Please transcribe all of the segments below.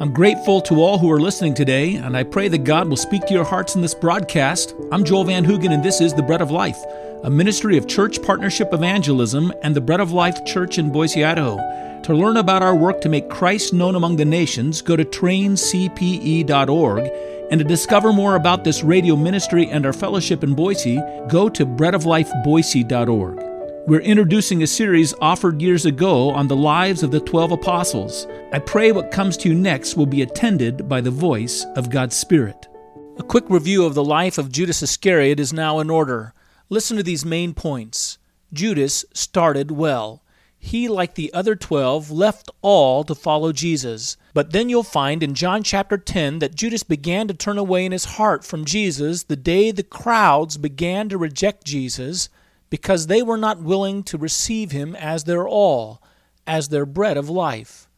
I'm grateful to all who are listening today, and I pray that God will speak to your hearts in this broadcast. I'm Joel Van Hoogen, and this is The Bread of Life, a ministry of Church Partnership Evangelism and the Bread of Life Church in Boise, Idaho. To learn about our work to make Christ known among the nations, go to traincpe.org. And to discover more about this radio ministry and our fellowship in Boise, go to breadoflifeboise.org. We're introducing a series offered years ago on the lives of the 12 apostles. I pray what comes to you next will be attended by the voice of God's Spirit. A quick review of the life of Judas Iscariot is now in order. Listen to these main points. Judas started well. He, like the other 12, left all to follow Jesus. But then you'll find in John chapter 10 that Judas began to turn away in his heart from Jesus the day the crowds began to reject Jesus because they were not willing to receive him as their all, as their bread of life.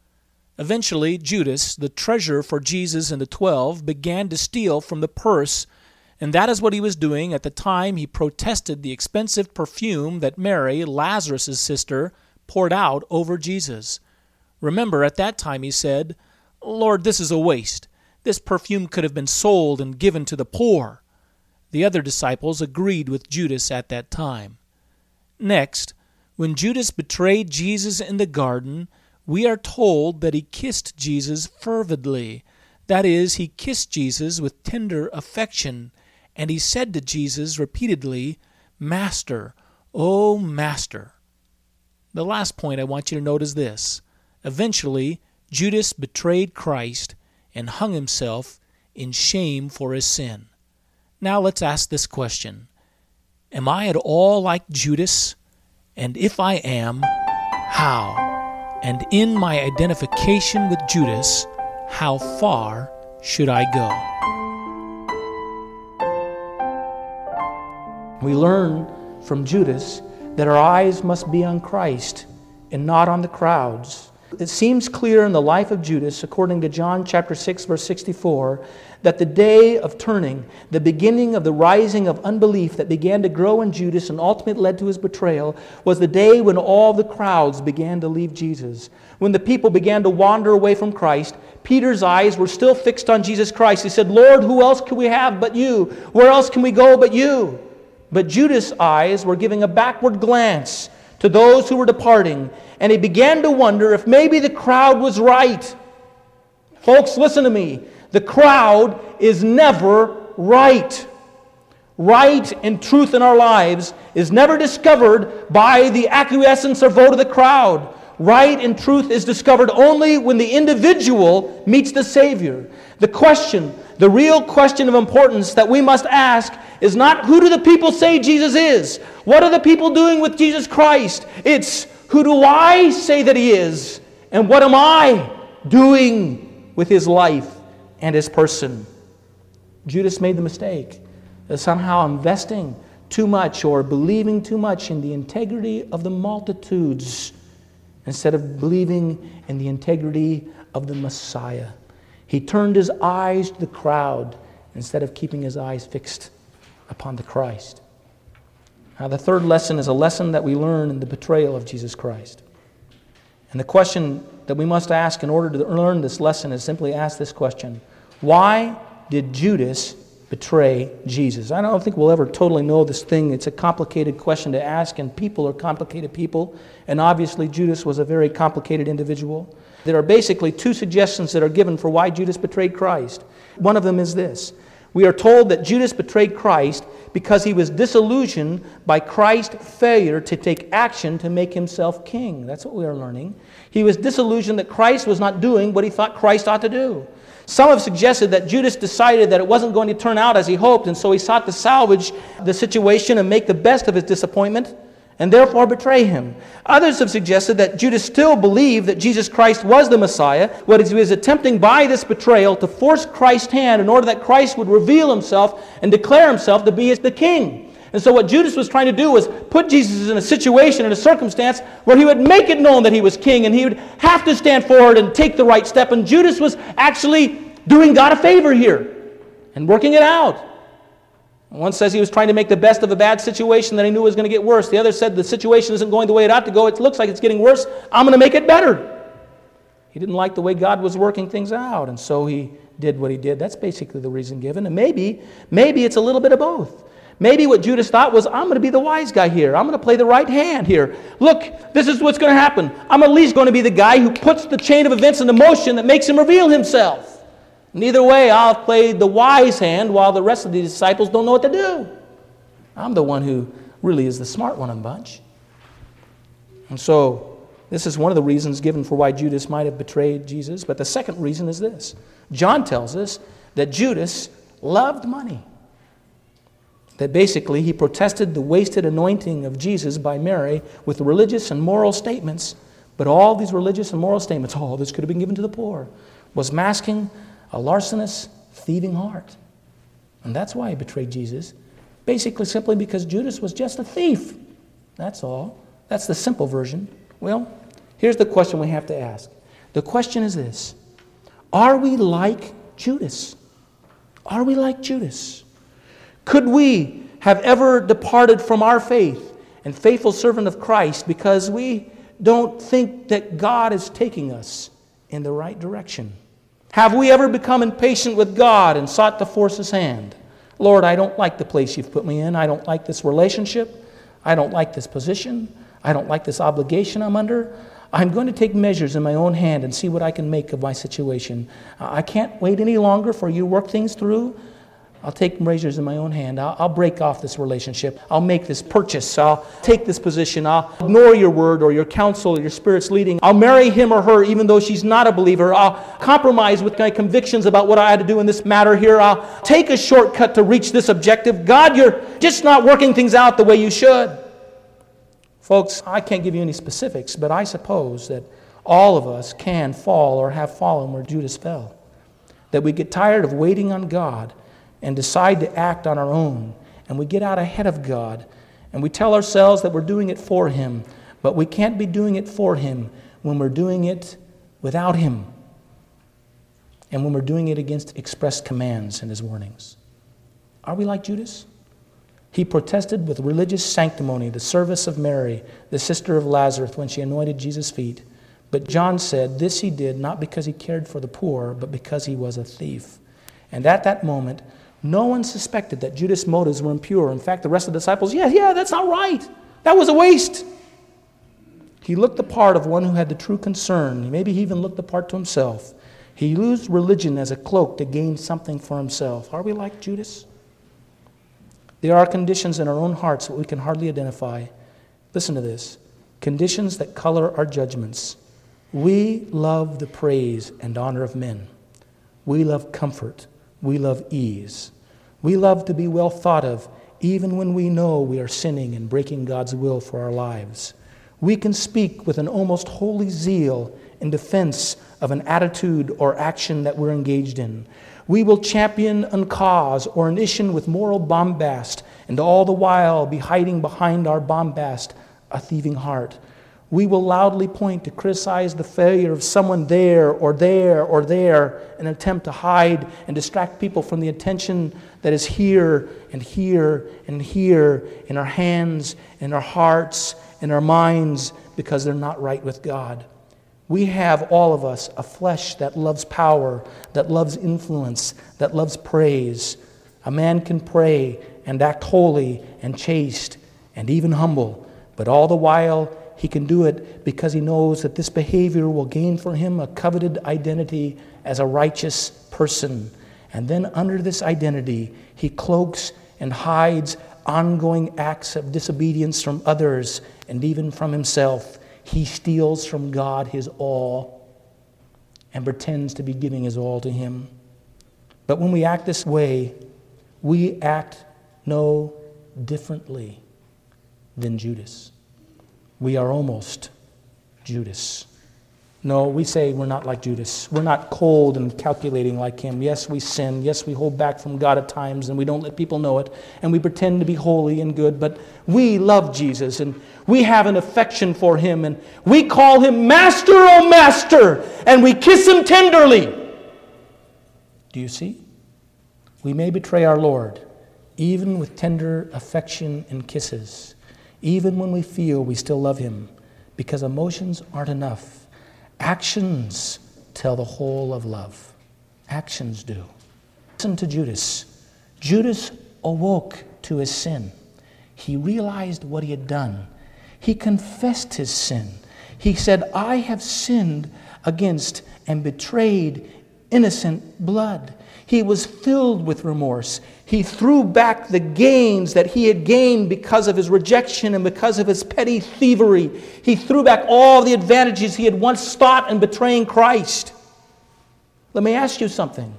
Eventually, Judas, the treasurer for Jesus and the twelve, began to steal from the purse, and that is what he was doing at the time he protested the expensive perfume that Mary, Lazarus' sister, poured out over Jesus. Remember, at that time he said, Lord, this is a waste. This perfume could have been sold and given to the poor. The other disciples agreed with Judas at that time. Next, when Judas betrayed Jesus in the garden, we are told that he kissed Jesus fervidly. That is, he kissed Jesus with tender affection, and he said to Jesus repeatedly, Master, O Master. The last point I want you to note is this. Eventually, Judas betrayed Christ and hung himself in shame for his sin. Now let's ask this question Am I at all like Judas? And if I am, how? And in my identification with Judas, how far should I go? We learn from Judas that our eyes must be on Christ and not on the crowds. It seems clear in the life of Judas, according to John chapter 6, verse 64, that the day of turning, the beginning of the rising of unbelief that began to grow in Judas and ultimately led to his betrayal, was the day when all the crowds began to leave Jesus. When the people began to wander away from Christ, Peter's eyes were still fixed on Jesus Christ. He said, Lord, who else can we have but you? Where else can we go but you? But Judas' eyes were giving a backward glance to those who were departing, and he began to wonder if maybe the crowd was right. Folks, listen to me. The crowd is never right. Right and truth in our lives is never discovered by the acquiescence or vote of the crowd. Right and truth is discovered only when the individual meets the Savior. The question, the real question of importance that we must ask is not who do the people say Jesus is? What are the people doing with Jesus Christ? It's who do I say that he is? And what am I doing with his life and his person? Judas made the mistake of somehow investing too much or believing too much in the integrity of the multitudes instead of believing in the integrity of the Messiah. He turned his eyes to the crowd instead of keeping his eyes fixed upon the Christ. Now, the third lesson is a lesson that we learn in the betrayal of Jesus Christ. And the question that we must ask in order to learn this lesson is simply ask this question Why did Judas betray Jesus? I don't think we'll ever totally know this thing. It's a complicated question to ask, and people are complicated people. And obviously, Judas was a very complicated individual. There are basically two suggestions that are given for why Judas betrayed Christ. One of them is this we are told that Judas betrayed Christ because he was disillusioned by Christ's failure to take action to make himself king. That's what we are learning. He was disillusioned that Christ was not doing what he thought Christ ought to do. Some have suggested that Judas decided that it wasn't going to turn out as he hoped, and so he sought to salvage the situation and make the best of his disappointment and therefore betray him. Others have suggested that Judas still believed that Jesus Christ was the Messiah, what he was attempting by this betrayal to force Christ's hand in order that Christ would reveal himself and declare himself to be the king. And so, what Judas was trying to do was put Jesus in a situation, in a circumstance, where he would make it known that he was king and he would have to stand forward and take the right step. And Judas was actually doing God a favor here and working it out. One says he was trying to make the best of a bad situation that he knew was going to get worse. The other said the situation isn't going the way it ought to go. It looks like it's getting worse. I'm going to make it better. He didn't like the way God was working things out, and so he did what he did. That's basically the reason given. And maybe, maybe it's a little bit of both. Maybe what Judas thought was, I'm going to be the wise guy here. I'm going to play the right hand here. Look, this is what's going to happen. I'm at least going to be the guy who puts the chain of events into motion that makes him reveal himself. Neither way, I'll play the wise hand while the rest of the disciples don't know what to do. I'm the one who really is the smart one in the bunch. And so, this is one of the reasons given for why Judas might have betrayed Jesus. But the second reason is this John tells us that Judas loved money that basically he protested the wasted anointing of Jesus by Mary with religious and moral statements, but all these religious and moral statements, oh, this could have been given to the poor, was masking a larcenous, thieving heart. And that's why he betrayed Jesus, basically simply because Judas was just a thief. That's all. That's the simple version. Well, here's the question we have to ask. The question is this Are we like Judas? Are we like Judas? Could we have ever departed from our faith and faithful servant of Christ because we don't think that God is taking us in the right direction? Have we ever become impatient with God and sought to force His hand? Lord, I don't like the place you've put me in. I don't like this relationship. I don't like this position. I don't like this obligation I'm under. I'm going to take measures in my own hand and see what I can make of my situation. I can't wait any longer for you to work things through. I'll take razors in my own hand. I'll, I'll, break off this relationship. I'll make this purchase. I'll take this position. I'll ignore your word or your counsel or your spirit's leading. I'll marry him or her even though she's not a believer. I'll compromise with my convictions about what I had to do in this matter here. I'll take a shortcut to reach this objective. God, you're just not working things out the way you should. Folks, I can't give you any specifics, but I suppose that all of us can fall or have fallen where Judas fell. That we get tired of waiting on God and decide to act on our own. And we get out ahead of God and we tell ourselves that we're doing it for Him, but we can't be doing it for Him when we're doing it without Him and when we're doing it against express commands and His warnings. Are we like Judas? He protested with religious sanctimony the service of Mary, the sister of Lazarus, when she anointed Jesus' feet. But John said this he did not because he cared for the poor, but because he was a thief. And at that moment, no one suspected that Judas' motives were impure. In fact, the rest of the disciples, yeah, yeah, that's not right. That was a waste. He looked the part of one who had the true concern. Maybe he even looked the part to himself. He used religion as a cloak to gain something for himself. Are we like Judas? There are conditions in our own hearts that we can hardly identify. Listen to this conditions that color our judgments. We love the praise and honor of men, we love comfort we love ease. We love to be well thought of, even when we know we are sinning and breaking God's will for our lives. We can speak with an almost holy zeal in defense of an attitude or action that we're engaged in. We will champion a cause or an issue with moral bombast, and all the while be hiding behind our bombast a thieving heart. We will loudly point to criticize the failure of someone there or there or there in an attempt to hide and distract people from the attention that is here and here and here in our hands, in our hearts, in our minds because they're not right with God. We have, all of us, a flesh that loves power, that loves influence, that loves praise. A man can pray and act holy and chaste and even humble, but all the while he can do it because he knows that this behavior will gain for him a coveted identity as a righteous person. And then, under this identity, he cloaks and hides ongoing acts of disobedience from others and even from himself. He steals from God his all and pretends to be giving his all to him. But when we act this way, we act no differently than Judas we are almost Judas. No, we say we're not like Judas. We're not cold and calculating like him. Yes, we sin. Yes, we hold back from God at times and we don't let people know it. And we pretend to be holy and good. But we love Jesus and we have an affection for him. And we call him Master, oh Master. And we kiss him tenderly. Do you see? We may betray our Lord, even with tender affection and kisses. Even when we feel we still love Him, because emotions aren't enough. Actions tell the whole of love. Actions do. Listen to Judas. Judas awoke to his sin. He realized what he had done. He confessed his sin. He said, I have sinned against and betrayed innocent blood. He was filled with remorse. He threw back the gains that he had gained because of his rejection and because of his petty thievery. He threw back all the advantages he had once sought in betraying Christ. Let me ask you something.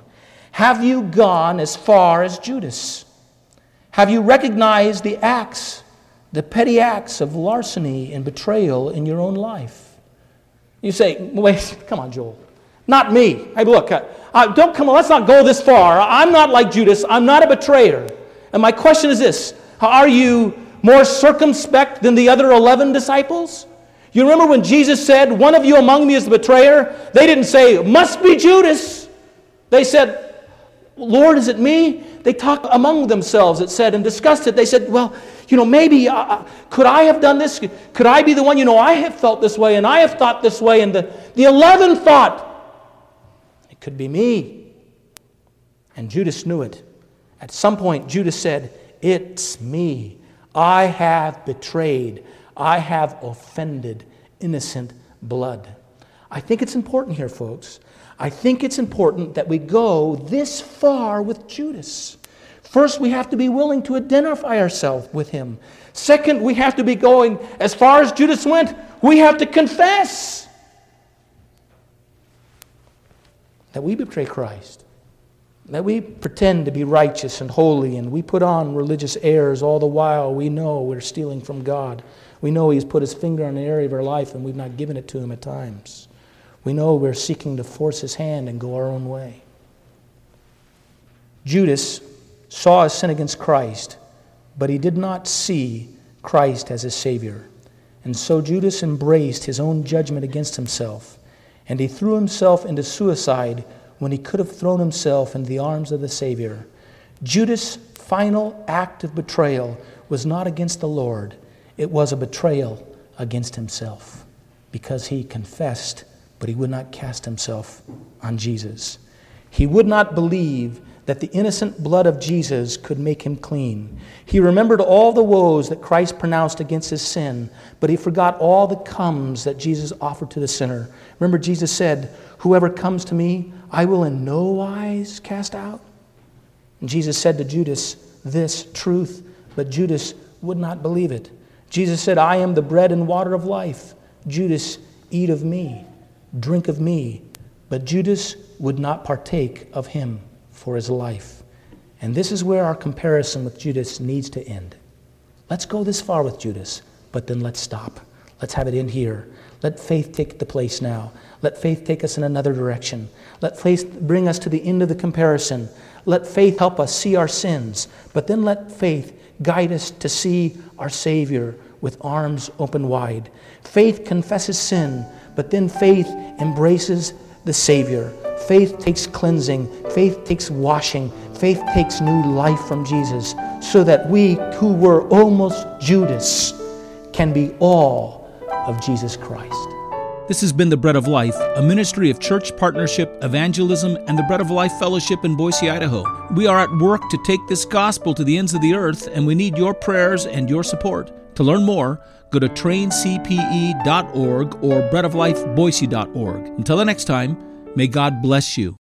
Have you gone as far as Judas? Have you recognized the acts, the petty acts of larceny and betrayal in your own life? You say, wait, come on, Joel. Not me. Hey, look, uh, don't come on, let's not go this far. I'm not like Judas. I'm not a betrayer. And my question is this Are you more circumspect than the other 11 disciples? You remember when Jesus said, One of you among me is the betrayer? They didn't say, Must be Judas. They said, Lord, is it me? They talked among themselves, it said, and discussed it. They said, Well, you know, maybe, uh, uh could I have done this? Could I be the one? You know, I have felt this way and I have thought this way. And the, the 11 thought, could be me. And Judas knew it. At some point, Judas said, It's me. I have betrayed, I have offended innocent blood. I think it's important here, folks. I think it's important that we go this far with Judas. First, we have to be willing to identify ourselves with him. Second, we have to be going as far as Judas went, we have to confess. That we betray Christ, that we pretend to be righteous and holy, and we put on religious airs all the while we know we're stealing from God. We know He's put His finger on an area of our life and we've not given it to Him at times. We know we're seeking to force His hand and go our own way. Judas saw a sin against Christ, but he did not see Christ as his Savior. And so Judas embraced his own judgment against himself and he threw himself into suicide when he could have thrown himself into the arms of the Savior. Judas' final act of betrayal was not against the Lord, it was a betrayal against himself because he confessed, but he would not cast himself on Jesus. He would not believe that the innocent blood of Jesus could make him clean. He remembered all the woes that Christ pronounced against his sin, but he forgot all the comes that Jesus offered to the sinner. Remember, Jesus said, Whoever comes to me, I will in no wise cast out. And Jesus said to Judas this truth, but Judas would not believe it. Jesus said, I am the bread and water of life. Judas, eat of me, drink of me. But Judas would not partake of him for his life. And this is where our comparison with Judas needs to end. Let's go this far with Judas, but then let's stop. Let's have it end here. Let faith take the place now. Let faith take us in another direction. Let faith bring us to the end of the comparison. Let faith help us see our sins, but then let faith guide us to see our Savior with arms open wide. Faith confesses sin, but then faith embraces the Savior. Faith takes cleansing, faith takes washing, faith takes new life from Jesus, so that we who were almost Judas can be all of Jesus Christ. This has been The Bread of Life, a ministry of church partnership, evangelism, and the Bread of Life Fellowship in Boise, Idaho. We are at work to take this gospel to the ends of the earth, and we need your prayers and your support. To learn more, go to traincpe.org or breadoflifeboise.org. Until the next time, May God bless you.